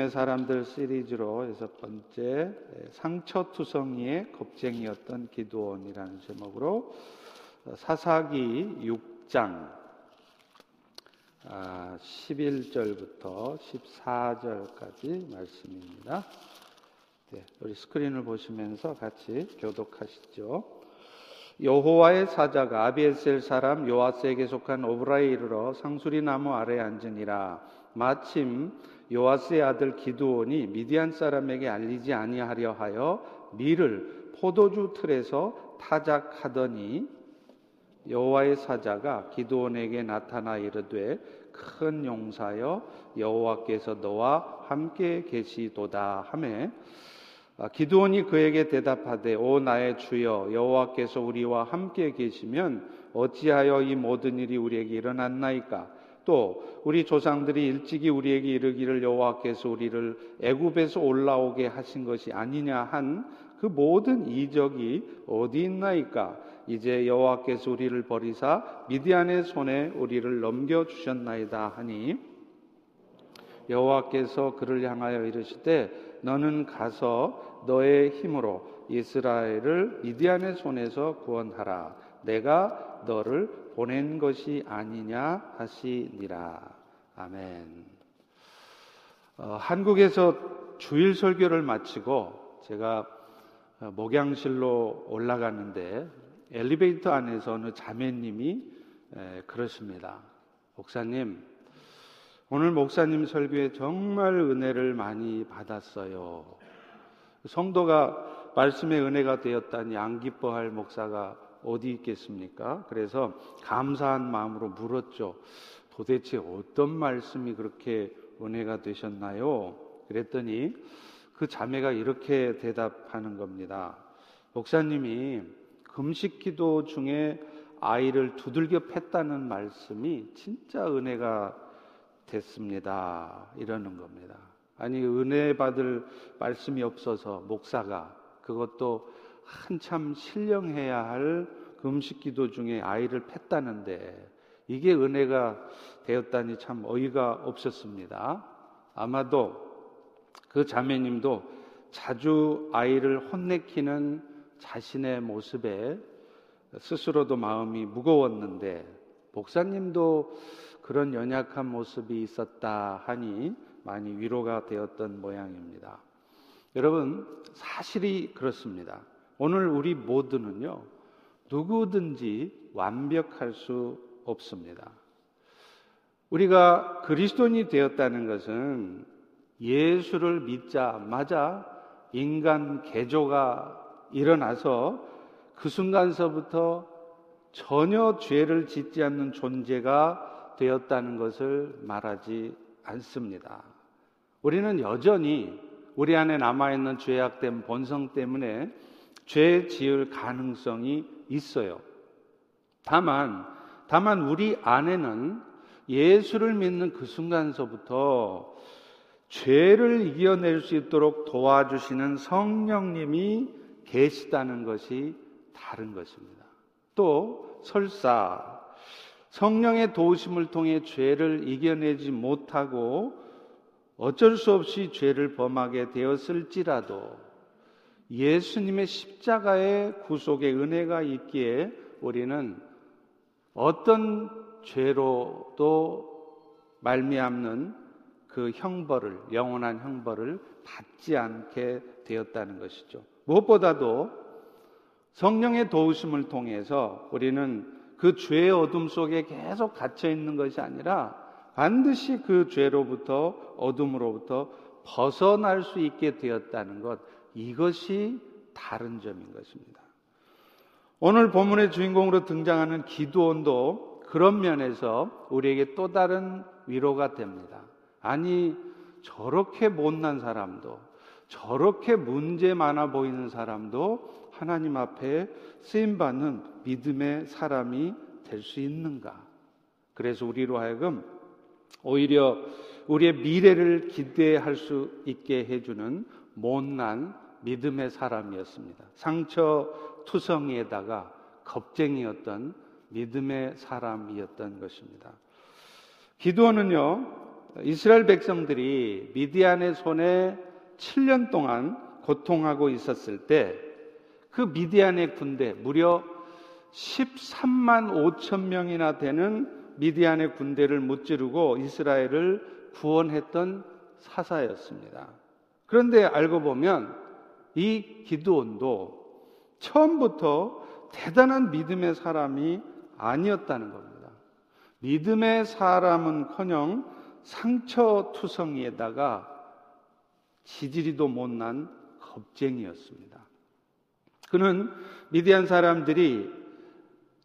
믿음의 사람들 시리즈로 여섯 번째 상처투성이의 겁쟁이였던 기도원이라는 제목으로 사사기 6장 11절부터 14절까지 말씀입니다. 네, 우리 스크린을 보시면서 같이 교독하시죠. 여호와의 사자가 아비에셀 사람 요아스에게 속한 오브라에 이르러 상수리 나무 아래 앉으니라 마침 요아스의 아들 기드온이 미디안 사람에게 알리지 아니하려 하여 밀을 포도주 틀에서 타작하더니 여호와의 사자가 기드온에게 나타나 이르되 큰 용사여 여호와께서 너와 함께 계시도다 하매 아, 기드온이 그에게 대답하되 오 나의 주여 여호와께서 우리와 함께 계시면 어찌하여 이 모든 일이 우리에게 일어났나이까 또 우리 조상들이 일찍이 우리에게 이르기를 여호와께서 우리를 애굽에서 올라오게 하신 것이 아니냐 한 그 모든 이적이 어디 있나이까? 이제 여호와께서 우리를 버리사 미디안의 손에 우리를 넘겨 주셨나이다 하니 여호와께서 그를 향하여 이르시되 너는 가서 너의 힘으로 이스라엘을 미디안의 손에서 구원하라 내가 너를 보낸 것이 아니냐 하시니라 아멘. 어, 한국에서 주일 설교를 마치고 제가 어, 목양실로 올라가는데 엘리베이터 안에서 어느 자매님이 에, 그러십니다. 목사님, 오늘 목사님 설교에 정말 은혜를 많이 받았어요. 성도가 말씀의 은혜가 되었다니 안 기뻐할 목사가 어디 있겠습니까? 그래서 감사한 마음으로 물었죠. 도대체 어떤 말씀이 그렇게 은혜가 되셨나요? 그랬더니 그 자매가 이렇게 대답하는 겁니다. 목사님이 금식 기도 중에 아이를 두들겨 팼다는 말씀이 진짜 은혜가 됐습니다. 이러는 겁니다. 아니, 은혜 받을 말씀이 없어서 목사가 그것도 한참 신령해야 할 금식 기도 중에 아이를 팼다는데 이게 은혜가 되었다니 참 어이가 없었습니다. 아마도 그 자매님도 자주 아이를 혼내키는 자신의 모습에 스스로도 마음이 무거웠는데 목사님도 그런 연약한 모습이 있었다 하니 많이 위로가 되었던 모양입니다. 여러분, 사실이 그렇습니다. 오늘 우리 모두는요, 누구든지 완벽할 수 없습니다. 우리가 그리스도인이 되었다는 것은 예수를 믿자마자 인간 개조가 일어나서 그 순간서부터 전혀 죄를 짓지 않는 존재가 되었다는 것을 말하지 않습니다. 우리는 여전히 우리 안에 남아있는 죄악된 본성 때문에 죄 지을 가능성이 있어요. 다만, 다만 우리 안에는 예수를 믿는 그 순간서부터 죄를 이겨낼 수 있도록 도와주시는 성령님이 계시다는 것이 다른 것입니다. 또 설사 성령의 도우심을 통해 죄를 이겨내지 못하고 어쩔 수 없이 죄를 범하게 되었을지라도 예수님의 십자가의 구속의 은혜가 있기에 우리는 어떤 죄로도 말미암는 그 형벌을 영원한 형벌을 받지 않게 되었다는 것이죠. 무엇보다도 성령의 도우심을 통해서 우리는 그 죄의 어둠 속에 계속 갇혀 있는 것이 아니라 반드시 그 죄로부터 어둠으로부터 벗어날 수 있게 되었다는 것 이것이 다른 점인 것입니다. 오늘 본문의 주인공으로 등장하는 기도원도 그런 면에서 우리에게 또 다른 위로가 됩니다. 아니 저렇게 못난 사람도 저렇게 문제 많아 보이는 사람도 하나님 앞에 쓰임 받는 믿음의 사람이 될 수 있는가? 그래서 우리로 하여금 오히려 우리의 미래를 기대할 수 있게 해주는 못난 믿음의 사람이었습니다. 상처 투성이에다가 겁쟁이였던 믿음의 사람이었던 것입니다. 기도는요, 이스라엘 백성들이 미디안의 손에 7년 동안 고통하고 있었을 때 그 미디안의 군대 무려 13만 5천 명이나 되는 미디안의 군대를 무찌르고 이스라엘을 구원했던 사사였습니다. 그런데 알고 보면 이 기드온도 처음부터 대단한 믿음의 사람이 아니었다는 겁니다. 믿음의 사람은커녕 상처투성이에다가 지지리도 못난 겁쟁이였습니다. 그는 미디안 사람들이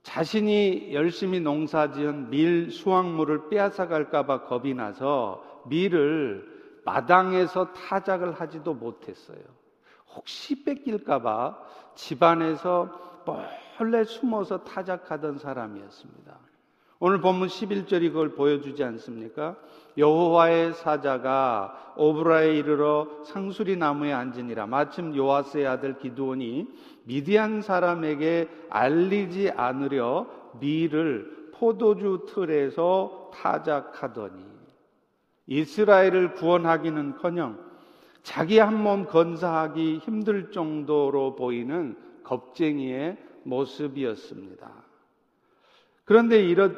자신이 열심히 농사지은 밀 수확물을 빼앗아갈까봐 겁이 나서 밀을 마당에서 타작을 하지도 못했어요. 혹시 뺏길까봐 집안에서 몰래 숨어서 타작하던 사람이었습니다. 오늘 본문 11절이 그걸 보여주지 않습니까? 여호와의 사자가 오브라에 이르러 상수리 나무에 앉으니라. 마침 요아스의 아들 기드온이 미디안 사람에게 알리지 않으려 밀을 포도주 틀에서 타작하더니 이스라엘을 구원하기는커녕 자기 한 몸 건사하기 힘들 정도로 보이는 겁쟁이의 모습이었습니다. 그런데 이런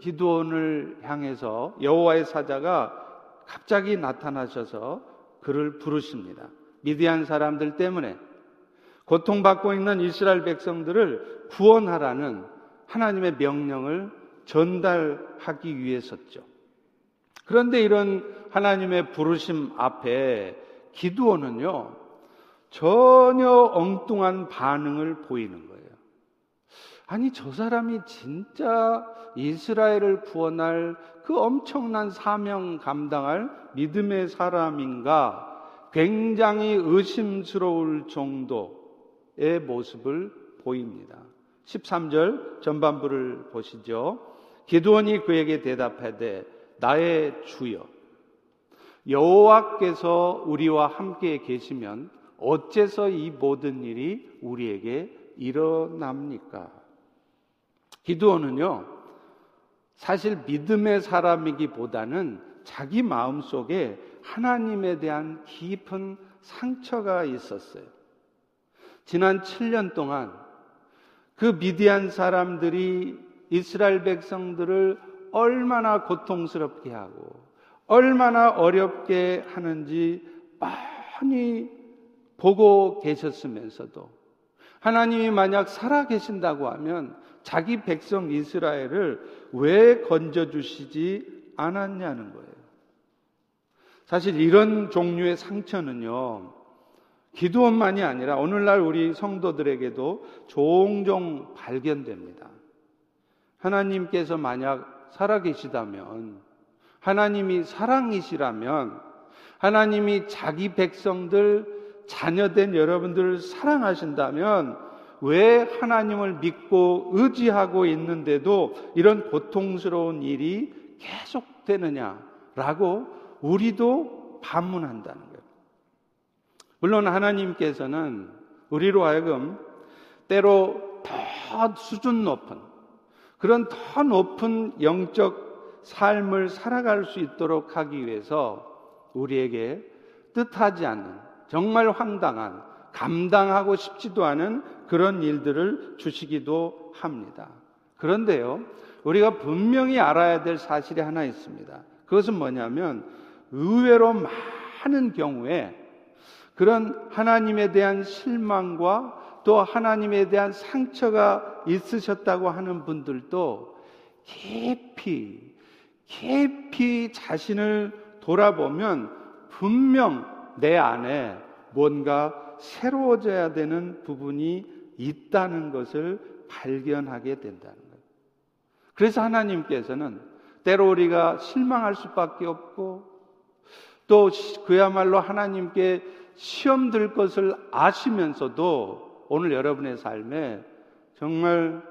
기도원을 향해서 여호와의 사자가 갑자기 나타나셔서 그를 부르십니다. 미디안 사람들 때문에 고통받고 있는 이스라엘 백성들을 구원하라는 하나님의 명령을 전달하기 위해서죠. 그런데 이런 하나님의 부르심 앞에 기도원은요, 전혀 엉뚱한 반응을 보이는 거예요. 아니, 저 사람이 진짜 이스라엘을 구원할 그 엄청난 사명 감당할 믿음의 사람인가 굉장히 의심스러울 정도의 모습을 보입니다. 13절 전반부를 보시죠. 기도원이 그에게 대답하되 나의 주여 여호와께서 우리와 함께 계시면 어째서 이 모든 일이 우리에게 일어납니까? 기도원은요, 사실 믿음의 사람이기보다는 자기 마음 속에 하나님에 대한 깊은 상처가 있었어요. 지난 7년 동안 그 미디안 사람들이 이스라엘 백성들을 얼마나 고통스럽게 하고 얼마나 어렵게 하는지 많이 보고 계셨으면서도 하나님이 만약 살아 계신다고 하면 자기 백성 이스라엘을 왜 건져주시지 않았냐는 거예요. 사실 이런 종류의 상처는요, 기도원만이 아니라 오늘날 우리 성도들에게도 종종 발견됩니다. 하나님께서 만약 살아계시다면, 하나님이 사랑이시라면, 하나님이 자기 백성들, 자녀된 여러분들을 사랑하신다면, 왜 하나님을 믿고 의지하고 있는데도 이런 고통스러운 일이 계속되느냐라고 우리도 반문한다는 거예요. 물론 하나님께서는 우리로 하여금 때로 더 수준 높은 그런 더 높은 영적 삶을 살아갈 수 있도록 하기 위해서 우리에게 뜻하지 않는 정말 황당한 감당하고 싶지도 않은 그런 일들을 주시기도 합니다. 그런데요, 우리가 분명히 알아야 될 사실이 하나 있습니다. 그것은 뭐냐면 의외로 많은 경우에 그런 하나님에 대한 실망과 또 하나님에 대한 상처가 있으셨다고 하는 분들도 깊이, 깊이 자신을 돌아보면 분명 내 안에 뭔가 새로워져야 되는 부분이 있다는 것을 발견하게 된다는 거예요. 그래서 하나님께서는 때로 우리가 실망할 수밖에 없고 또 그야말로 하나님께 시험 들 것을 아시면서도 오늘 여러분의 삶에 정말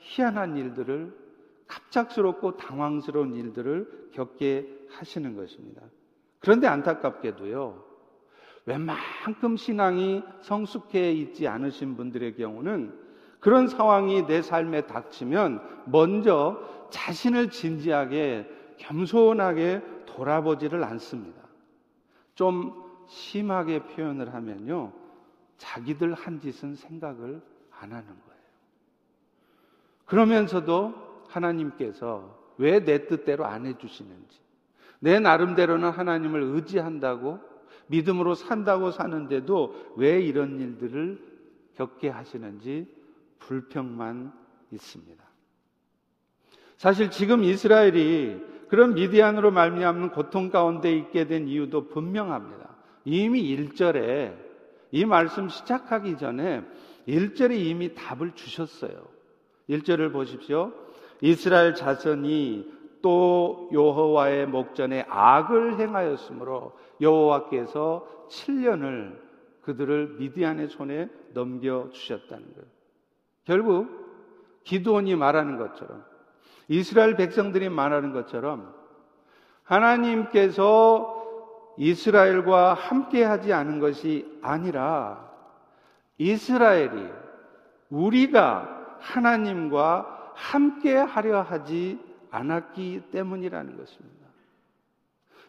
희한한 일들을 갑작스럽고 당황스러운 일들을 겪게 하시는 것입니다. 그런데 안타깝게도요, 웬만큼 신앙이 성숙해 있지 않으신 분들의 경우는 그런 상황이 내 삶에 닥치면 먼저 자신을 진지하게 겸손하게 돌아보지를 않습니다. 좀 심하게 표현을 하면요. 자기들 한 짓은 생각을 안 하는 거예요. 그러면서도 하나님께서 왜 내 뜻대로 안 해주시는지, 내 나름대로는 하나님을 의지한다고 믿음으로 산다고 사는데도 왜 이런 일들을 겪게 하시는지 불평만 있습니다. 사실 지금 이스라엘이 그런 미디안으로 말미암는 고통 가운데 있게 된 이유도 분명합니다. 이미 1절에 이 말씀 시작하기 전에 1절에 이미 답을 주셨어요. 1절을 보십시오. 이스라엘 자손이 또 여호와의 목전에 악을 행하였으므로 여호와께서 7년을 그들을 미디안의 손에 넘겨 주셨다는 거예요. 결국 기도원이 말하는 것처럼 이스라엘 백성들이 말하는 것처럼 하나님께서 이스라엘과 함께 하지 않은 것이 아니라 이스라엘이 우리가 하나님과 함께 하려 하지 않았기 때문이라는 것입니다.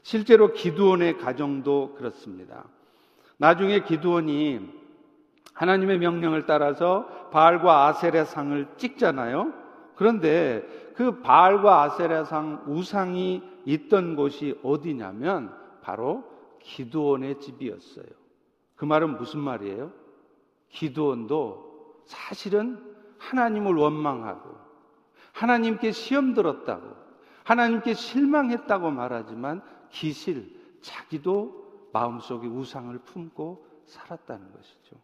실제로 기두원의 가정도 그렇습니다. 나중에 기두원이 하나님의 명령을 따라서 바알과 아셀의 상을 찍잖아요. 그런데 그 바알과 아셀의 상 우상이 있던 곳이 어디냐면 바로 기두원의 집이었어요. 그 말은 무슨 말이에요? 기두원도 사실은 하나님을 원망하고 하나님께 시험 들었다고 하나님께 실망했다고 말하지만 기실 자기도 마음속에 우상을 품고 살았다는 것이죠.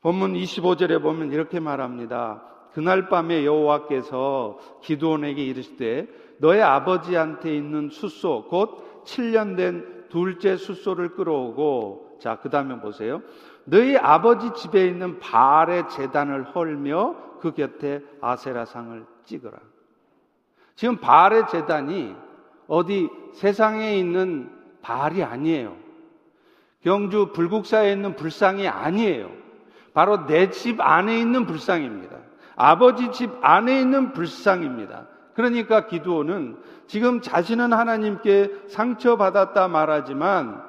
본문 25절에 보면 이렇게 말합니다. 그날 밤에 여호와께서 기도원에게 이르시되 너의 아버지한테 있는 숫소 곧 7년 된 둘째 숫소를 끌어오고 자 그다음에 보세요. 너희 아버지 집에 있는 바알의 재단을 헐며 그 곁에 아세라상을 찍어라. 지금 바알의 재단이 어디 세상에 있는 바알이 아니에요. 경주 불국사에 있는 불상이 아니에요. 바로 내 집 안에 있는 불상입니다. 아버지 집 안에 있는 불상입니다. 그러니까 기도는 지금 자신은 하나님께 상처받았다 말하지만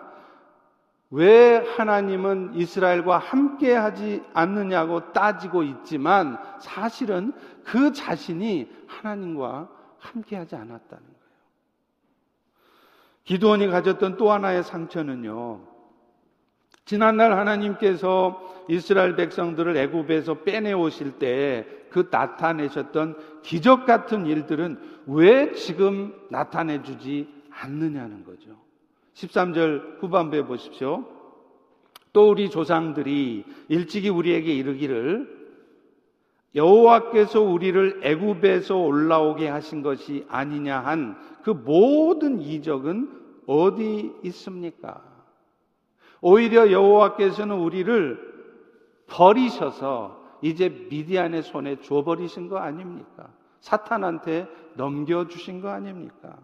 왜 하나님은 이스라엘과 함께 하지 않느냐고 따지고 있지만 사실은 그 자신이 하나님과 함께 하지 않았다는 거예요. 기도원이 가졌던 또 하나의 상처는요. 지난날 하나님께서 이스라엘 백성들을 애굽에서 빼내 오실 때 그 나타내셨던 기적 같은 일들은 왜 지금 나타내 주지 않느냐는 거죠. 13절 후반부에 보십시오. 또 우리 조상들이 일찍이 우리에게 이르기를 여호와께서 우리를 애굽에서 올라오게 하신 것이 아니냐 한 그 모든 이적은 어디 있습니까? 오히려 여호와께서는 우리를 버리셔서 이제 미디안의 손에 줘버리신 거 아닙니까? 사탄한테 넘겨주신 거 아닙니까?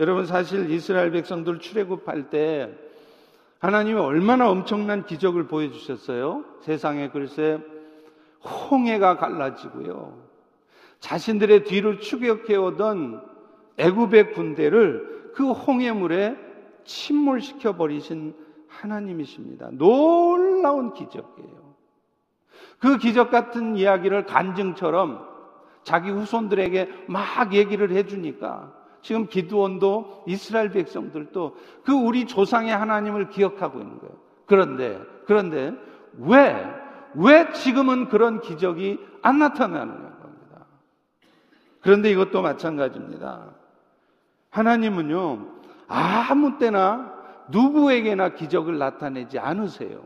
여러분 사실 이스라엘 백성들 출애굽할 때 하나님이 얼마나 엄청난 기적을 보여주셨어요? 세상에 글쎄 홍해가 갈라지고요. 자신들의 뒤를 추격해 오던 애굽의 군대를 그 홍해물에 침몰시켜 버리신 하나님이십니다. 놀라운 기적이에요. 그 기적 같은 이야기를 간증처럼 자기 후손들에게 막 얘기를 해주니까 지금 기드원도 이스라엘 백성들도 그 우리 조상의 하나님을 기억하고 있는 거예요. 그런데 그런데 왜 왜 지금은 그런 기적이 안 나타나는 겁니다. 그런데 이것도 마찬가지입니다. 하나님은요 아무 때나 누구에게나 기적을 나타내지 않으세요.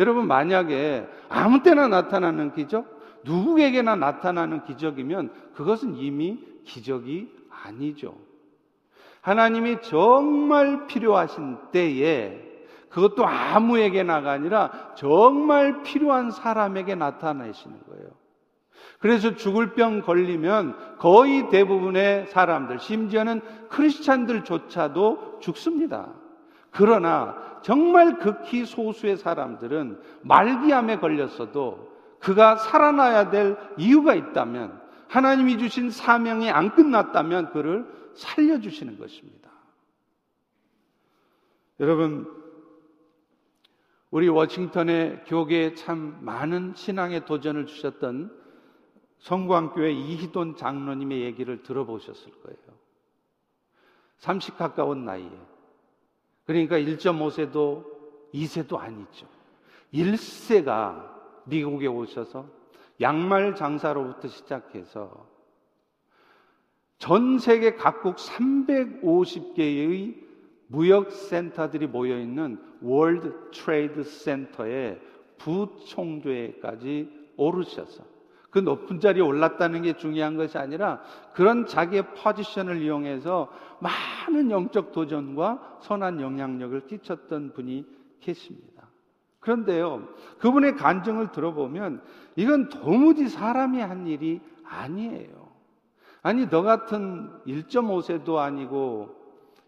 여러분 만약에 아무 때나 나타나는 기적, 누구에게나 나타나는 기적이면 그것은 이미 기적이 아니죠. 하나님이 정말 필요하신 때에 그것도 아무에게나가 아니라 정말 필요한 사람에게 나타내시는 거예요. 그래서 죽을 병 걸리면 거의 대부분의 사람들, 심지어는 크리스찬들조차도 죽습니다. 그러나 정말 극히 소수의 사람들은 말기암에 걸렸어도 그가 살아나야 될 이유가 있다면 하나님이 주신 사명이 안 끝났다면 그를 살려주시는 것입니다. 여러분, 우리 워싱턴의 교계에 참 많은 신앙의 도전을 주셨던 성광교회 이희돈 장로님의 얘기를 들어보셨을 거예요. 30 가까운 나이에. 그러니까 1.5세도 2세도 아니죠. 1세가 미국에 오셔서 양말 장사로부터 시작해서 전 세계 각국 350개의 무역 센터들이 모여 있는 월드 트레이드 센터의 부총재까지 오르셔서 그 높은 자리에 올랐다는 게 중요한 것이 아니라 그런 자기의 포지션을 이용해서 많은 영적 도전과 선한 영향력을 끼쳤던 분이 계십니다. 그런데요, 그분의 간증을 들어보면 이건 도무지 사람이 한 일이 아니에요. 아니, 너 같은 1.5세도 아니고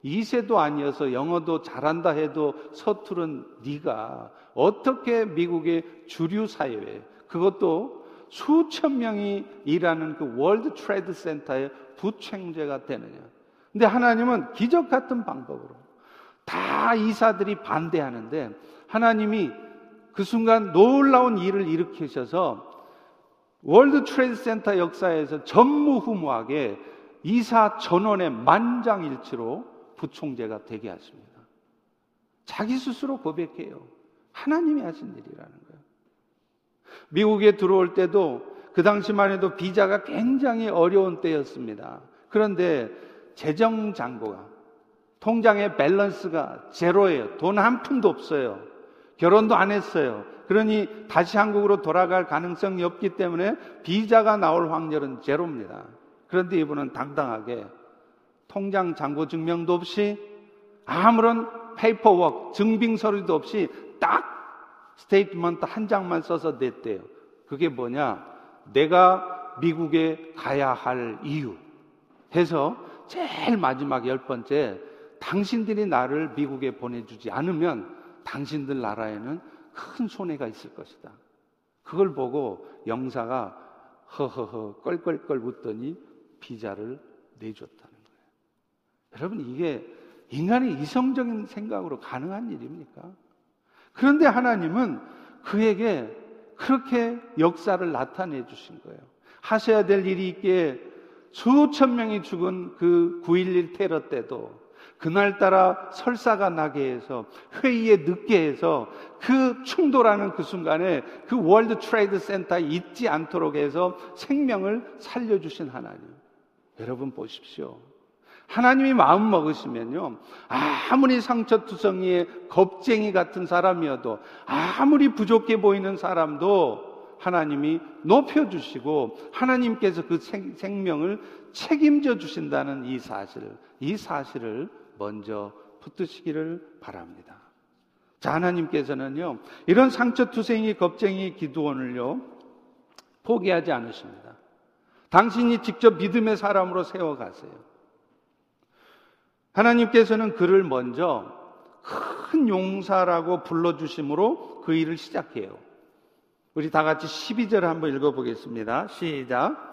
2세도 아니어서 영어도 잘한다 해도 서투른 네가 어떻게 미국의 주류 사회에 그것도 수천 명이 일하는 그 월드 트레이드 센터의 부총재가 되느냐. 근데 하나님은 기적 같은 방법으로 다 이사들이 반대하는데 하나님이 그 순간 놀라운 일을 일으키셔서 월드 트레이드 센터 역사에서 전무후무하게 이사 전원의 만장일치로 부총재가 되게 하십니다. 자기 스스로 고백해요. 하나님이 하신 일이라는 거예요. 미국에 들어올 때도 그 당시만 해도 비자가 굉장히 어려운 때였습니다. 그런데 재정 잔고가 통장의 밸런스가 제로예요. 돈 한 푼도 없어요. 결혼도 안 했어요. 그러니 다시 한국으로 돌아갈 가능성이 없기 때문에 비자가 나올 확률은 제로입니다. 그런데 이분은 당당하게 통장 잔고 증명도 없이 아무런 paperwork, 증빙 서류도 없이 딱 statement 한 장만 써서 냈대요. 그게 뭐냐? 내가 미국에 가야 할 이유. 해서 제일 마지막 열 번째, 당신들이 나를 미국에 보내주지 않으면 당신들 나라에는 큰 손해가 있을 것이다. 그걸 보고 영사가 허허허 껄껄껄 웃더니 비자를 내줬다. 여러분, 이게 인간의 이성적인 생각으로 가능한 일입니까? 그런데 하나님은 그에게 그렇게 역사를 나타내 주신 거예요. 하셔야 될 일이 있기에 수천 명이 죽은 그 9.11 테러 때도 그날따라 설사가 나게 해서 회의에 늦게 해서 그 충돌하는 그 순간에 그 월드 트레이드 센터에 있지 않도록 해서 생명을 살려주신 하나님. 여러분 보십시오. 하나님이 마음 먹으시면요. 아무리 상처투성이의 겁쟁이 같은 사람이어도 아무리 부족해 보이는 사람도 하나님이 높여주시고 하나님께서 그 생명을 책임져 주신다는 이 사실, 이 사실을 먼저 붙드시기를 바랍니다. 자, 하나님께서는요, 이런 상처투생이 겁쟁이 기도원을요, 포기하지 않으십니다. 당신이 직접 믿음의 사람으로 세워가세요. 하나님께서는 그를 먼저 큰 용사라고 불러주심으로 그 일을 시작해요. 우리 다 같이 12절 한번 읽어보겠습니다. 시작.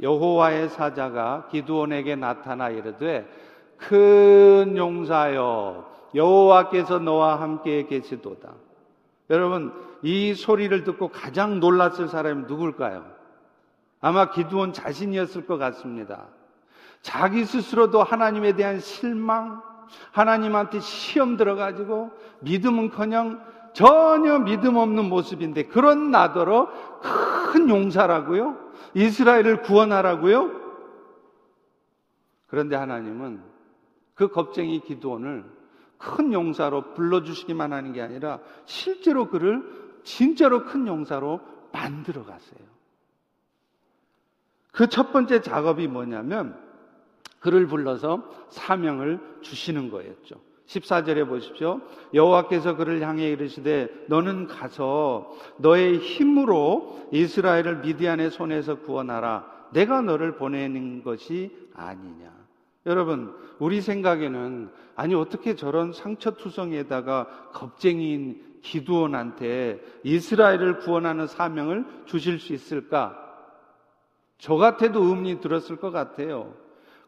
여호와의 사자가 기두온에게 나타나 이르되 큰 용사여 여호와께서 너와 함께 계시도다. 여러분 이 소리를 듣고 가장 놀랐을 사람이 누굴까요? 아마 기두온 자신이었을 것 같습니다. 자기 스스로도 하나님에 대한 실망, 하나님한테 시험 들어가지고 믿음은커녕 전혀 믿음 없는 모습인데 그런 나더러 큰 용사라고요? 이스라엘을 구원하라고요? 그런데 하나님은 그 겁쟁이 기도원을 큰 용사로 불러주시기만 하는 게 아니라 실제로 그를 진짜로 큰 용사로 만들어 가세요. 그 첫 번째 작업이 뭐냐면 그를 불러서 사명을 주시는 거였죠. 14절에 보십시오. 여호와께서 그를 향해 이르시되 너는 가서 너의 힘으로 이스라엘을 미디안의 손에서 구원하라. 내가 너를 보내는 것이 아니냐. 여러분, 우리 생각에는 아니 어떻게 저런 상처투성에다가 겁쟁이인 기두원한테 이스라엘을 구원하는 사명을 주실 수 있을까? 저 같아도 의문이 들었을 것 같아요.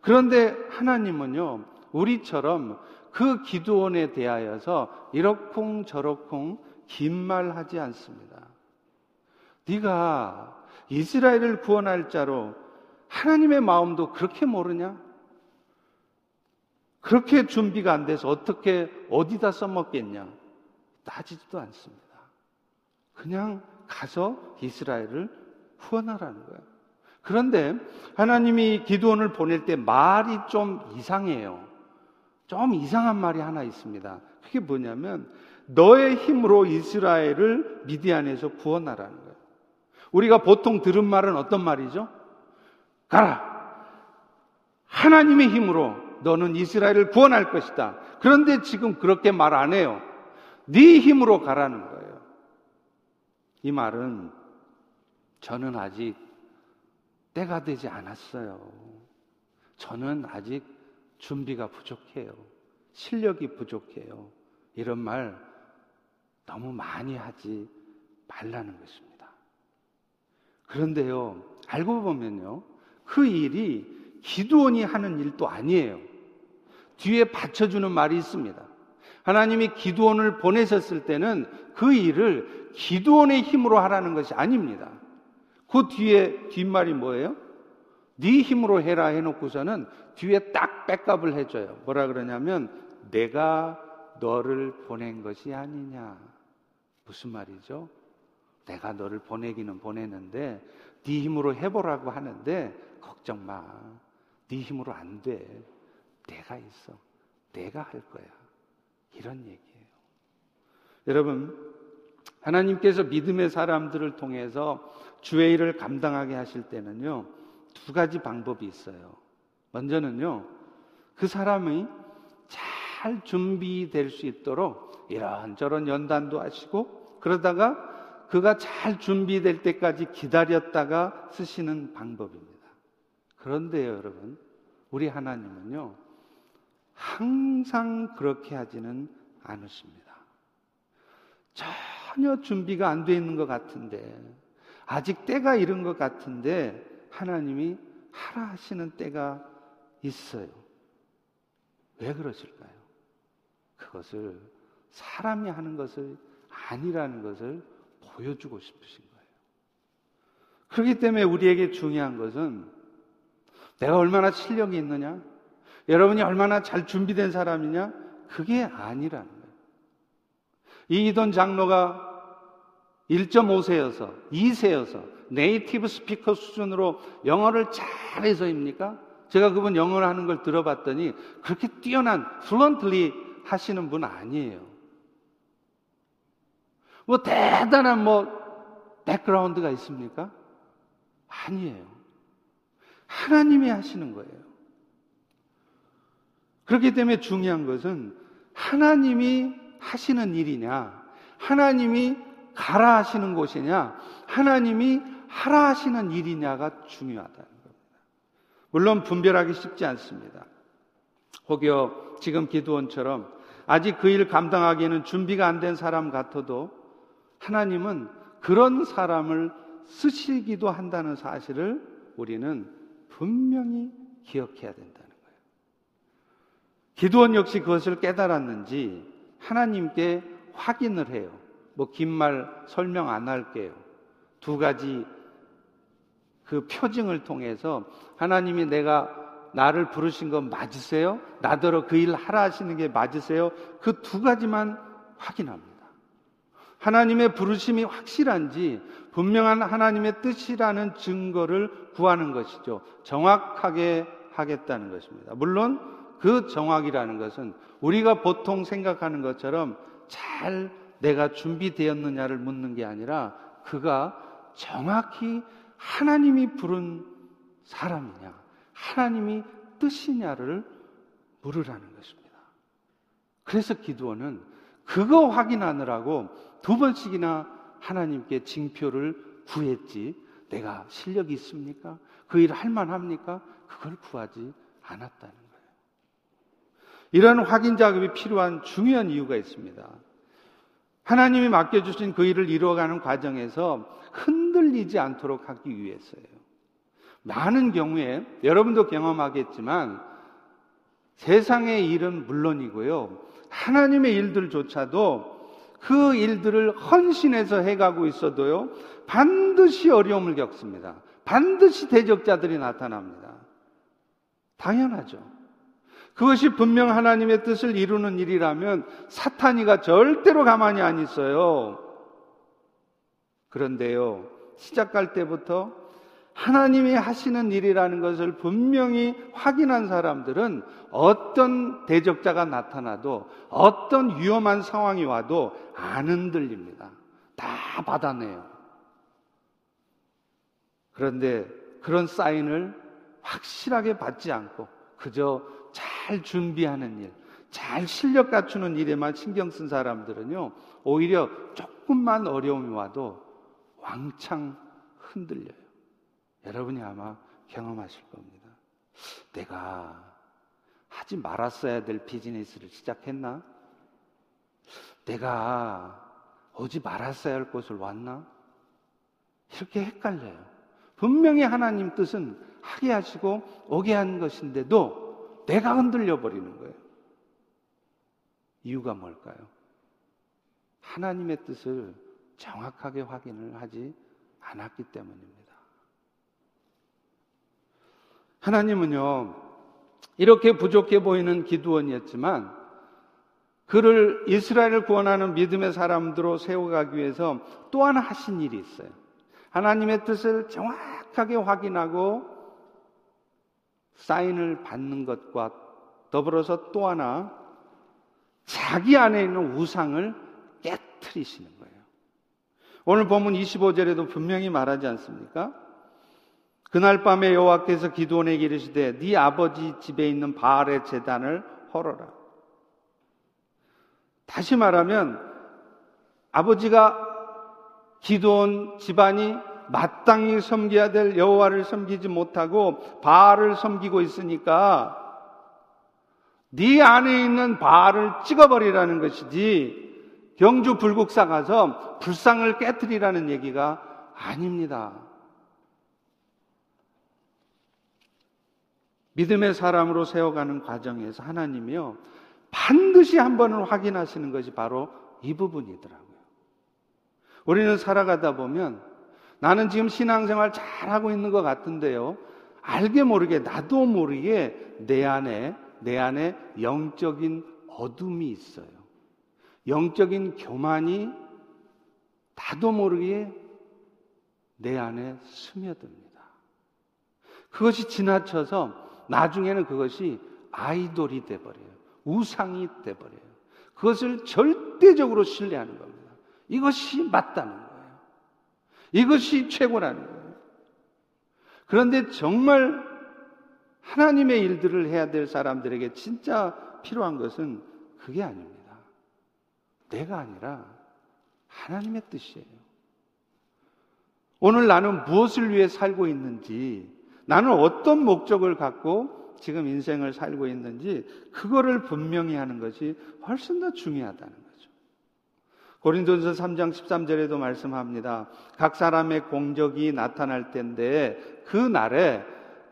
그런데 하나님은요, 우리처럼 그 기도원에 대하여서 이러쿵 저러쿵 긴 말 하지 않습니다. 네가 이스라엘을 구원할 자로 하나님의 마음도 그렇게 모르냐? 그렇게 준비가 안 돼서 어떻게 어디다 써먹겠냐? 따지지도 않습니다. 그냥 가서 이스라엘을 후원하라는 거예요. 그런데 하나님이 기도원을 보낼 때 말이 좀 이상해요. 좀 이상한 말이 하나 있습니다. 그게 뭐냐면 너의 힘으로 이스라엘을 미디안에서 구원하라는 거예요. 우리가 보통 들은 말은 어떤 말이죠? 가라. 하나님의 힘으로 너는 이스라엘을 구원할 것이다. 그런데 지금 그렇게 말 안 해요. 네 힘으로 가라는 거예요. 이 말은 저는 아직 때가 되지 않았어요. 저는 아직 준비가 부족해요. 실력이 부족해요. 이런 말 너무 많이 하지 말라는 것입니다. 그런데요, 알고 보면요, 그 일이 기도원이 하는 일도 아니에요. 뒤에 받쳐주는 말이 있습니다. 하나님이 기도원을 보내셨을 때는 그 일을 기도원의 힘으로 하라는 것이 아닙니다. 그 뒤에 뒷말이 뭐예요? 네 힘으로 해라 해놓고서는 뒤에 딱 백업을 해줘요. 뭐라 그러냐면 내가 너를 보낸 것이 아니냐. 무슨 말이죠? 내가 너를 보내기는 보내는데 네 힘으로 해보라고 하는데 걱정 마. 네 힘으로 안 돼. 내가 있어. 내가 할 거야. 이런 얘기예요. 여러분, 하나님께서 믿음의 사람들을 통해서 주의 일을 감당하게 하실 때는요, 두 가지 방법이 있어요. 먼저는요, 그 사람이 잘 준비될 수 있도록 이런저런 연단도 하시고, 그러다가 그가 잘 준비될 때까지 기다렸다가 쓰시는 방법입니다. 그런데요, 여러분, 우리 하나님은요, 항상 그렇게 하지는 않으십니다. 전혀 준비가 안 돼 있는 것 같은데, 아직 때가 이른 것 같은데, 하나님이 하라 하시는 때가 있어요. 왜 그러실까요? 그것을 사람이 하는 것을 아니라는 것을 보여주고 싶으신 거예요. 그렇기 때문에 우리에게 중요한 것은 내가 얼마나 실력이 있느냐, 여러분이 얼마나 잘 준비된 사람이냐, 그게 아니라는 거예요. 이이돈 장로가 1.5세여서 2세여서 native speaker 수준으로 영어를 잘해서입니까? 제가 그분 영어를 하는 걸 들어봤더니 그렇게 뛰어난 fluently 하시는 분 아니에요. 뭐 대단한 뭐 background가 있습니까? 아니에요. 하나님이 하시는 거예요. 그렇기 때문에 중요한 것은 하나님이 하시는 일이냐, 하나님이 가라 하시는 곳이냐, 하나님이 하라 하시는 일이냐가 중요하다는 겁니다. 물론 분별하기 쉽지 않습니다. 혹여 지금 기도원처럼 아직 그 일 감당하기에는 준비가 안 된 사람 같아도 하나님은 그런 사람을 쓰시기도 한다는 사실을 우리는 분명히 기억해야 된다는 거예요. 기도원 역시 그것을 깨달았는지 하나님께 확인을 해요. 뭐 긴 말 설명 안 할게요. 두 가지 그 표징을 통해서 하나님이 내가 나를 부르신 건 맞으세요? 나더러 그 일 하라 하시는 게 맞으세요? 그 두 가지만 확인합니다. 하나님의 부르심이 확실한지 분명한 하나님의 뜻이라는 증거를 구하는 것이죠. 정확하게 하겠다는 것입니다. 물론 그 정확이라는 것은 우리가 보통 생각하는 것처럼 잘 내가 준비되었느냐를 묻는 게 아니라 그가 정확히 하나님이 부른 사람이냐, 하나님이 뜻이냐를 물으라는 것입니다. 그래서 기도원은 그거 확인하느라고 두 번씩이나 하나님께 징표를 구했지 내가 실력이 있습니까? 그 일을 할 만합니까? 그걸 구하지 않았다는 거예요. 이런 확인 작업이 필요한 중요한 이유가 있습니다. 하나님이 맡겨주신 그 일을 이루어가는 과정에서 흔들리지 않도록 하기 위해서예요. 많은 경우에 여러분도 경험하겠지만 세상의 일은 물론이고요. 하나님의 일들조차도 그 일들을 헌신해서 해가고 있어도요, 반드시 어려움을 겪습니다. 반드시 대적자들이 나타납니다. 당연하죠. 그것이 분명 하나님의 뜻을 이루는 일이라면 사탄이가 절대로 가만히 안 있어요. 그런데요, 시작할 때부터 하나님이 하시는 일이라는 것을 분명히 확인한 사람들은 어떤 대적자가 나타나도 어떤 위험한 상황이 와도 안 흔들립니다. 다 받아내요. 그런데 그런 사인을 확실하게 받지 않고 그저 잘 준비하는 일, 잘 실력 갖추는 일에만 신경 쓴 사람들은요, 오히려 조금만 어려움이 와도 왕창 흔들려요. 여러분이 아마 경험하실 겁니다. 내가 하지 말았어야 될 비즈니스를 시작했나? 내가 오지 말았어야 할 곳을 왔나? 이렇게 헷갈려요. 분명히 하나님 뜻은 하게 하시고 오게 한 것인데도 내가 흔들려 버리는 거예요. 이유가 뭘까요? 하나님의 뜻을 정확하게 확인을 하지 않았기 때문입니다. 하나님은요, 이렇게 부족해 보이는 기도원이었지만, 그를 이스라엘을 구원하는 믿음의 사람들로 세워가기 위해서 또 하나 하신 일이 있어요. 하나님의 뜻을 정확하게 확인하고 사인을 받는 것과 더불어서 또 하나 자기 안에 있는 우상을 깨뜨리시는 거예요. 오늘 본문 25절에도 분명히 말하지 않습니까? 그날 밤에 여호와께서 기도원에게 이르시되 네 아버지 집에 있는 바알의 재단을 헐어라. 다시 말하면 아버지가 기도원 집안이 마땅히 섬겨야 될 여호와를 섬기지 못하고 바알을 섬기고 있으니까 네 안에 있는 바알을 찍어버리라는 것이지 경주 불국사 가서 불상을 깨뜨리라는 얘기가 아닙니다. 믿음의 사람으로 세워가는 과정에서 하나님이요. 반드시 한 번은 확인하시는 것이 바로 이 부분이더라고요. 우리는 살아가다 보면 나는 지금 신앙생활 잘하고 있는 것 같은데요. 알게 모르게 나도 모르게 내 안에 내 안에 영적인 어둠이 있어요. 영적인 교만이 나도 모르게 내 안에 스며듭니다. 그것이 지나쳐서 나중에는 그것이 아이돌이 돼 버려요. 우상이 돼 버려요. 그것을 절대적으로 신뢰하는 겁니다. 이것이 맞다는. 이것이 최고라는 거예요. 그런데 정말 하나님의 일들을 해야 될 사람들에게 진짜 필요한 것은 그게 아닙니다. 내가 아니라 하나님의 뜻이에요. 오늘 나는 무엇을 위해 살고 있는지 나는 어떤 목적을 갖고 지금 인생을 살고 있는지 그거를 분명히 하는 것이 훨씬 더 중요하다는 거죠. 고린도전서 3장 13절에도 말씀합니다. 각 사람의 공적이 나타날 때인데 그 날에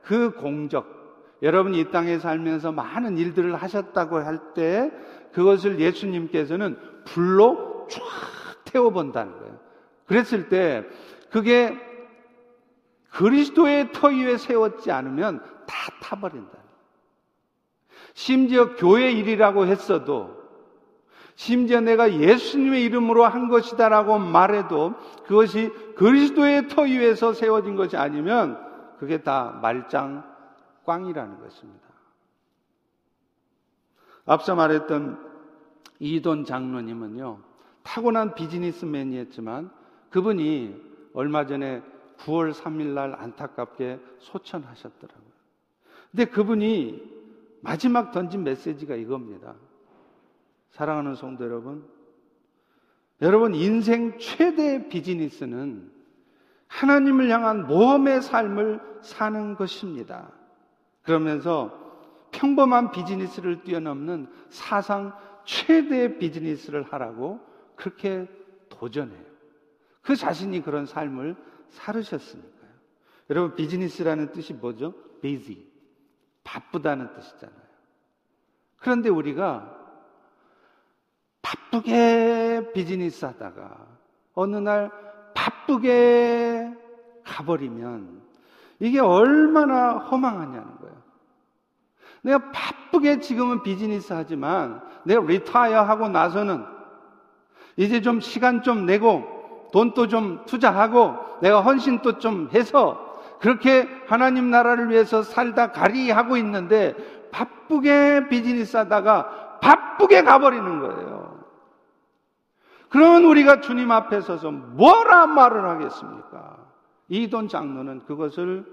그 공적 여러분이 이 땅에 살면서 많은 일들을 하셨다고 할 때 그것을 예수님께서는 불로 쫙 태워 본다는 거예요. 그랬을 때 그게 그리스도의 터 위에 세웠지 않으면 다 타버린다. 심지어 교회 일이라고 했어도 심지어 내가 예수님의 이름으로 한 것이다라고 말해도 그것이 그리스도의 터 위에서 세워진 것이 아니면 그게 다 말짱 꽝이라는 것입니다. 앞서 말했던 이돈 장로님은요, 타고난 비즈니스맨이었지만 그분이 얼마 전에 9월 3일 날 안타깝게 소천하셨더라고요. 근데 그분이 마지막 던진 메시지가 이겁니다. 사랑하는 성도 여러분, 여러분 인생 최대 비즈니스는 하나님을 향한 모험의 삶을 사는 것입니다. 그러면서 평범한 비즈니스를 뛰어넘는 사상 최대 비즈니스를 하라고 그렇게 도전해요. 그 자신이 그런 삶을 살으셨으니까요. 여러분 비즈니스라는 뜻이 뭐죠? busy. 바쁘다는 뜻이잖아요. 그런데 우리가 바쁘게 비즈니스 하다가 어느 날 바쁘게 가버리면 이게 얼마나 허망하냐는 거예요. 내가 바쁘게 지금은 비즈니스 하지만 내가 리타이어 하고 나서는 이제 좀 시간 좀 내고 돈도 좀 투자하고 내가 헌신도 좀 해서 그렇게 하나님 나라를 위해서 살다 가리 하고 있는데 바쁘게 비즈니스 하다가 바쁘게 가버리는 거예요. 그러면 우리가 주님 앞에 서서 뭐라 말을 하겠습니까? 이돈 장로는 그것을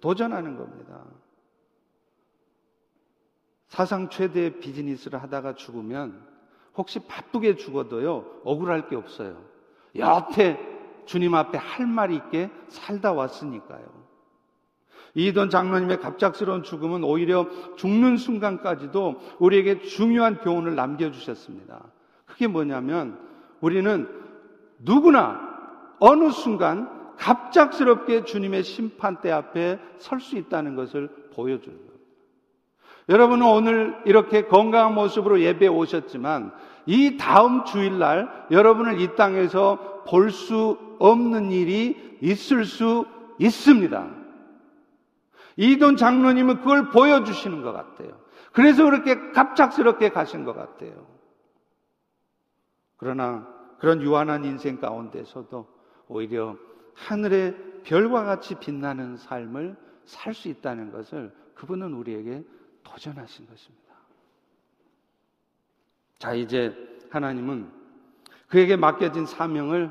도전하는 겁니다. 사상 최대의 비즈니스를 하다가 죽으면 혹시 바쁘게 죽어도요, 억울할 게 없어요. 여태 주님 앞에 할 말이 있게 살다 왔으니까요. 이돈 장로님의 갑작스러운 죽음은 오히려 죽는 순간까지도 우리에게 중요한 교훈을 남겨주셨습니다. 그게 뭐냐면 우리는 누구나 어느 순간 갑작스럽게 주님의 심판대 앞에 설 수 있다는 것을 보여주는 겁니다. 여러분은 오늘 이렇게 건강한 모습으로 예배에 오셨지만 이 다음 주일날 여러분을 이 땅에서 볼 수 없는 일이 있을 수 있습니다. 이돈 장로님은 그걸 보여주시는 것 같아요. 그래서 그렇게 갑작스럽게 가신 것 같아요. 그러나 그런 유한한 인생 가운데서도 오히려 하늘의 별과 같이 빛나는 삶을 살 수 있다는 것을 그분은 우리에게 도전하신 것입니다. 자, 이제 하나님은 그에게 맡겨진 사명을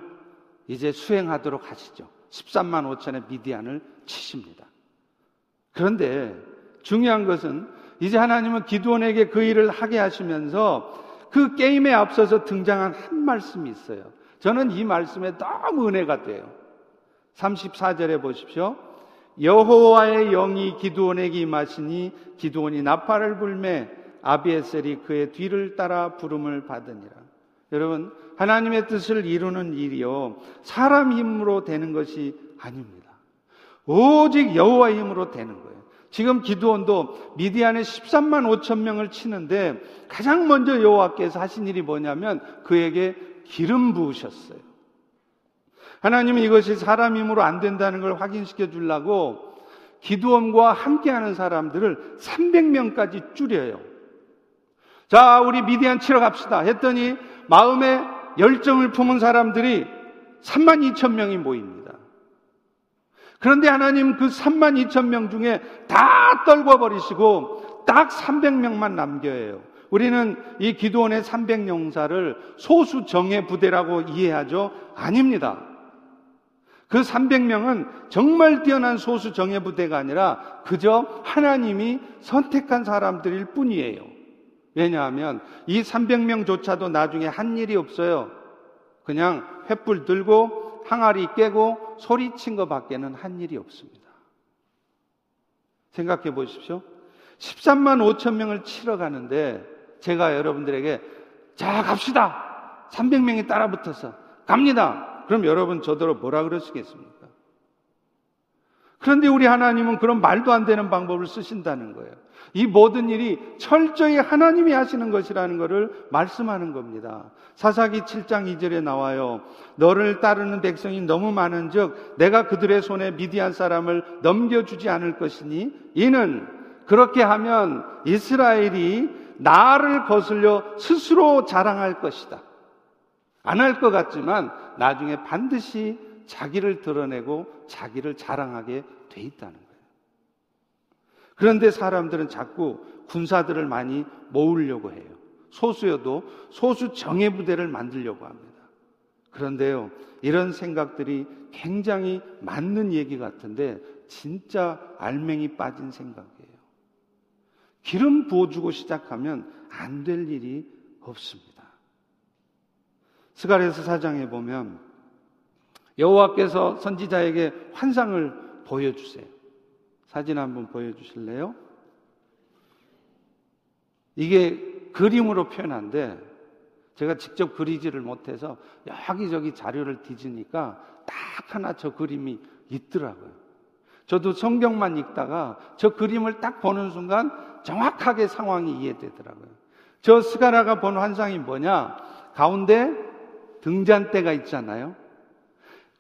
이제 수행하도록 하시죠. 13만 5천의 미디안을 치십니다. 그런데 중요한 것은 이제 하나님은 기도원에게 그 일을 하게 하시면서 그 게임에 앞서서 등장한 한 말씀이 있어요. 저는 이 말씀에 너무 은혜가 돼요. 34절에 보십시오. 여호와의 영이 기드온에게 임하시니 기드온이 나팔을 불매 아비에셀이 그의 뒤를 따라 부름을 받으니라. 여러분 하나님의 뜻을 이루는 일이요 사람 힘으로 되는 것이 아닙니다. 오직 여호와의 힘으로 되는 거예요. 지금 기드온도 미디안에 13만 5천 명을 치는데 가장 먼저 여호와께서 하신 일이 뭐냐면 그에게 기름 부으셨어요. 하나님은 이것이 사람 힘으로 안 된다는 걸 확인시켜 주려고 기도원과 함께하는 사람들을 300명까지 줄여요. 자, 우리 미디안 치러 갑시다. 했더니 마음에 열정을 품은 사람들이 3만 2천 명이 모입니다. 그런데 하나님 그 3만 2천 명 중에 다 떨궈 버리시고 딱 300명만 남겨요. 우리는 이 기도원의 300용사를 소수 정예 부대라고 이해하죠? 아닙니다. 그 300명은 정말 뛰어난 소수 정예 부대가 아니라 그저 하나님이 선택한 사람들일 뿐이에요. 왜냐하면 이 300명조차도 나중에 한 일이 없어요. 그냥 횃불 들고 항아리 깨고 소리친 것 밖에는 한 일이 없습니다. 생각해 보십시오. 13만 5천 명을 치러 가는데 제가 여러분들에게 자 갑시다. 300명이 따라 붙어서 갑니다. 그럼 여러분 저더러 뭐라 그러시겠습니까? 그런데 우리 하나님은 그런 말도 안 되는 방법을 쓰신다는 거예요. 이 모든 일이 철저히 하나님이 하시는 것이라는 것을 말씀하는 겁니다. 사사기 7장 2절에 나와요. 너를 따르는 백성이 너무 많은 즉 내가 그들의 손에 미디안 사람을 넘겨주지 않을 것이니 이는 그렇게 하면 이스라엘이 나를 거슬려 스스로 자랑할 것이다. 안 할 것 같지만 나중에 반드시 자기를 드러내고 자기를 자랑하게 돼 있다는 거예요. 그런데 사람들은 자꾸 군사들을 많이 모으려고 해요. 소수여도 소수 정예 부대를 만들려고 합니다. 그런데요, 이런 생각들이 굉장히 맞는 얘기 같은데 진짜 알맹이 빠진 생각이에요. 기름 부어주고 시작하면 안 될 일이 없습니다. 스가랴서 사장에 보면 여호와께서 선지자에게 환상을 보여주세요. 사진 한번 보여주실래요? 이게 그림으로 표현한데 제가 직접 그리지를 못해서 여기저기 자료를 뒤지니까 딱 하나 저 그림이 있더라고요. 저도 성경만 읽다가 저 그림을 딱 보는 순간 정확하게 상황이 이해되더라고요. 저 스가라가 본 환상이 뭐냐? 가운데 등잔대가 있잖아요.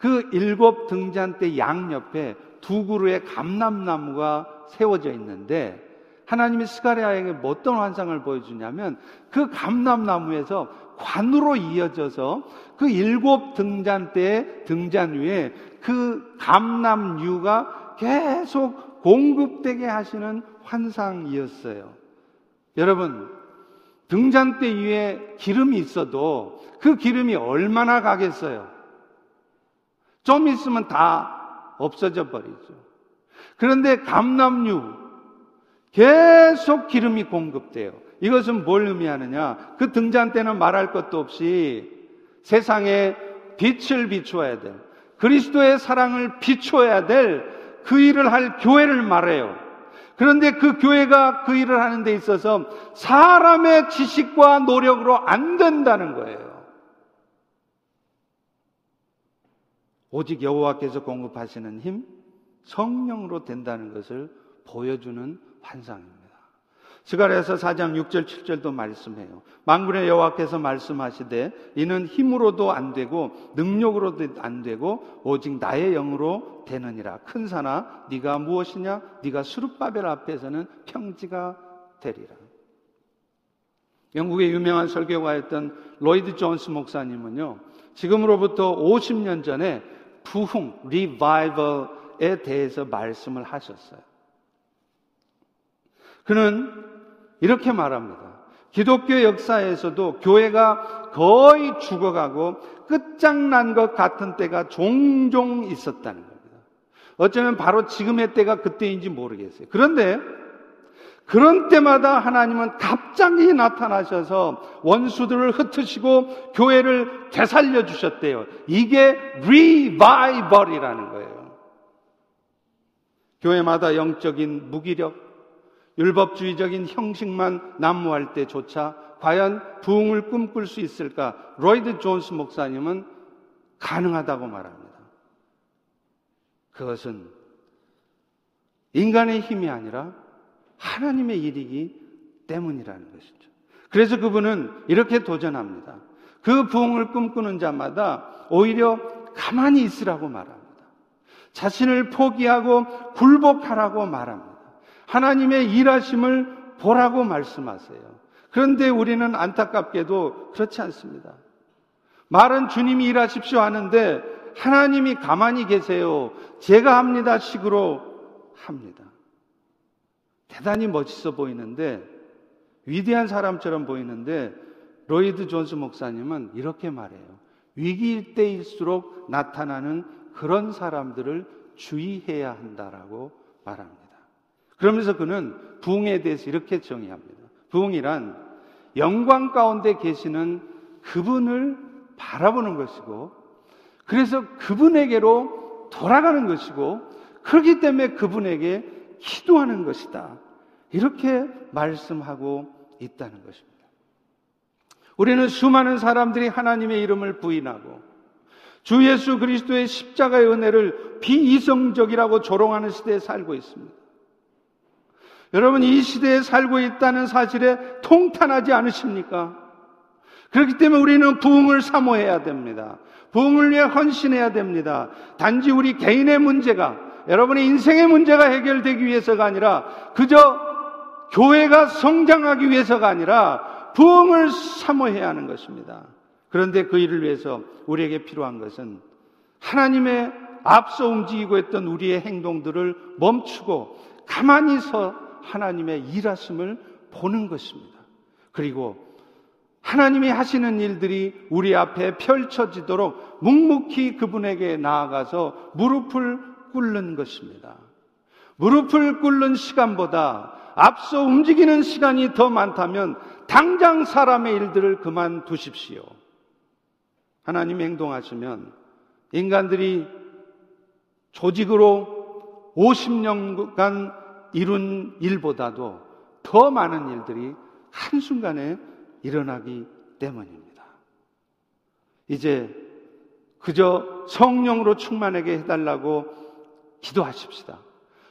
그 일곱 등잔대 양옆에 두 그루의 감람나무가 세워져 있는데 하나님이 스가랴에게 뭐 어떤 환상을 보여주냐면 그 감람나무에서 관으로 이어져서 그 일곱 등잔대의 등잔 위에 그 감람류가 계속 공급되게 하시는 환상이었어요. 여러분, 등잔대 위에 기름이 있어도 그 기름이 얼마나 가겠어요? 좀 있으면 다 없어져 버리죠. 그런데 감남류 계속 기름이 공급돼요. 이것은 뭘 의미하느냐? 그 등잔대는 말할 것도 없이 세상에 빛을 비추어야 될 그리스도의 사랑을 비추어야 될 그 일을 할 교회를 말해요. 그런데 그 교회가 그 일을 하는 데 있어서 사람의 지식과 노력으로 안 된다는 거예요. 오직 여호와께서 공급하시는 힘, 성령으로 된다는 것을 보여주는 환상입니다. 스가랴서 4장 6절 7절도 말씀해요. 만군의 여호와께서 말씀하시되 이는 힘으로도 안 되고 능력으로도 안 되고 오직 나의 영으로 되느니라. 큰 산아 네가 무엇이냐? 네가 수르바벨 앞에서는 평지가 되리라. 영국의 유명한 설교가였던 로이드 존스 목사님은요. 지금으로부터 50년 전에 부흥, 리바이벌에 대해서 말씀을 하셨어요. 그는 이렇게 말합니다. 기독교 역사에서도 교회가 거의 죽어가고 끝장난 것 같은 때가 종종 있었다는 겁니다. 어쩌면 바로 지금의 때가 그때인지 모르겠어요. 그런데 그런 때마다 하나님은 갑자기 나타나셔서 원수들을 흩으시고 교회를 되살려 주셨대요. 이게 리바이벌이라는 거예요. 교회마다 영적인 무기력, 율법주의적인 형식만 난무할 때조차 과연 부흥을 꿈꿀 수 있을까? 로이드 존스 목사님은 가능하다고 말합니다. 그것은 인간의 힘이 아니라 하나님의 일이기 때문이라는 것이죠. 그래서 그분은 이렇게 도전합니다. 그 부흥을 꿈꾸는 자마다 오히려 가만히 있으라고 말합니다. 자신을 포기하고 굴복하라고 말합니다. 하나님의 일하심을 보라고 말씀하세요. 그런데 우리는 안타깝게도 그렇지 않습니다. 말은 주님이 일하십시오 하는데 하나님이 가만히 계세요. 제가 합니다. 식으로 합니다. 대단히 멋있어 보이는데 위대한 사람처럼 보이는데 로이드 존스 목사님은 이렇게 말해요. 위기일 때일수록 나타나는 그런 사람들을 주의해야 한다라고 말합니다. 그러면서 그는 부흥에 대해서 이렇게 정의합니다. 부흥이란 영광 가운데 계시는 그분을 바라보는 것이고, 그래서 그분에게로 돌아가는 것이고, 그렇기 때문에 그분에게 기도하는 것이다. 이렇게 말씀하고 있다는 것입니다. 우리는 수많은 사람들이 하나님의 이름을 부인하고 주 예수 그리스도의 십자가의 은혜를 비이성적이라고 조롱하는 시대에 살고 있습니다. 여러분 이 시대에 살고 있다는 사실에 통탄하지 않으십니까? 그렇기 때문에 우리는 부흥을 사모해야 됩니다. 부흥을 위해 헌신해야 됩니다. 단지 우리 개인의 문제가 여러분의 인생의 문제가 해결되기 위해서가 아니라 그저 교회가 성장하기 위해서가 아니라 부흥을 사모해야 하는 것입니다. 그런데 그 일을 위해서 우리에게 필요한 것은 하나님의 앞서 움직이고 있던 우리의 행동들을 멈추고 가만히 서 하나님의 일하심을 보는 것입니다. 그리고 하나님이 하시는 일들이 우리 앞에 펼쳐지도록 묵묵히 그분에게 나아가서 무릎을 꿇는 것입니다. 무릎을 꿇는 시간보다 앞서 움직이는 시간이 더 많다면 당장 사람의 일들을 그만두십시오. 하나님 행동하시면 인간들이 조직으로 50년간 이룬 일보다도 더 많은 일들이 한순간에 일어나기 때문입니다. 이제 그저 성령으로 충만하게 해달라고 기도하십시다.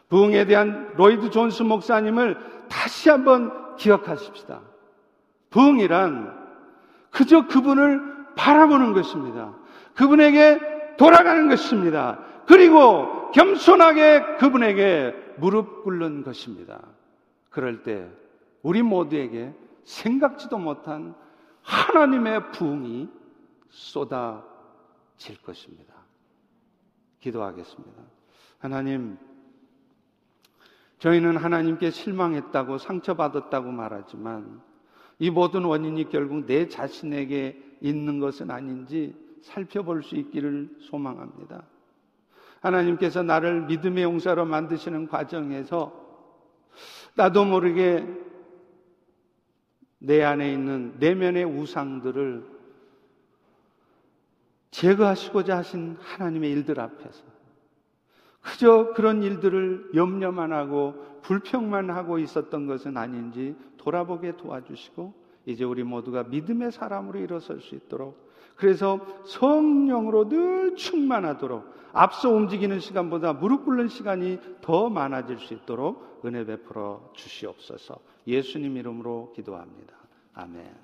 부흥에 대한 로이드 존스 목사님을 다시 한번 기억하십시다. 부흥이란 그저 그분을 바라보는 것입니다. 그분에게 돌아가는 것입니다. 그리고 겸손하게 그분에게 무릎 꿇는 것입니다. 그럴 때 우리 모두에게 생각지도 못한 하나님의 부흥이 쏟아질 것입니다. 기도하겠습니다. 하나님, 저희는 하나님께 실망했다고 상처받았다고 말하지만 이 모든 원인이 결국 내 자신에게 있는 것은 아닌지 살펴볼 수 있기를 소망합니다. 하나님께서 나를 믿음의 용사로 만드시는 과정에서 나도 모르게 내 안에 있는 내면의 우상들을 제거하시고자 하신 하나님의 일들 앞에서 그저 그런 일들을 염려만 하고 불평만 하고 있었던 것은 아닌지 돌아보게 도와주시고 이제 우리 모두가 믿음의 사람으로 일어설 수 있도록 그래서 성령으로 늘 충만하도록 앞서 움직이는 시간보다 무릎 꿇는 시간이 더 많아질 수 있도록 은혜 베풀어 주시옵소서 예수님 이름으로 기도합니다. 아멘.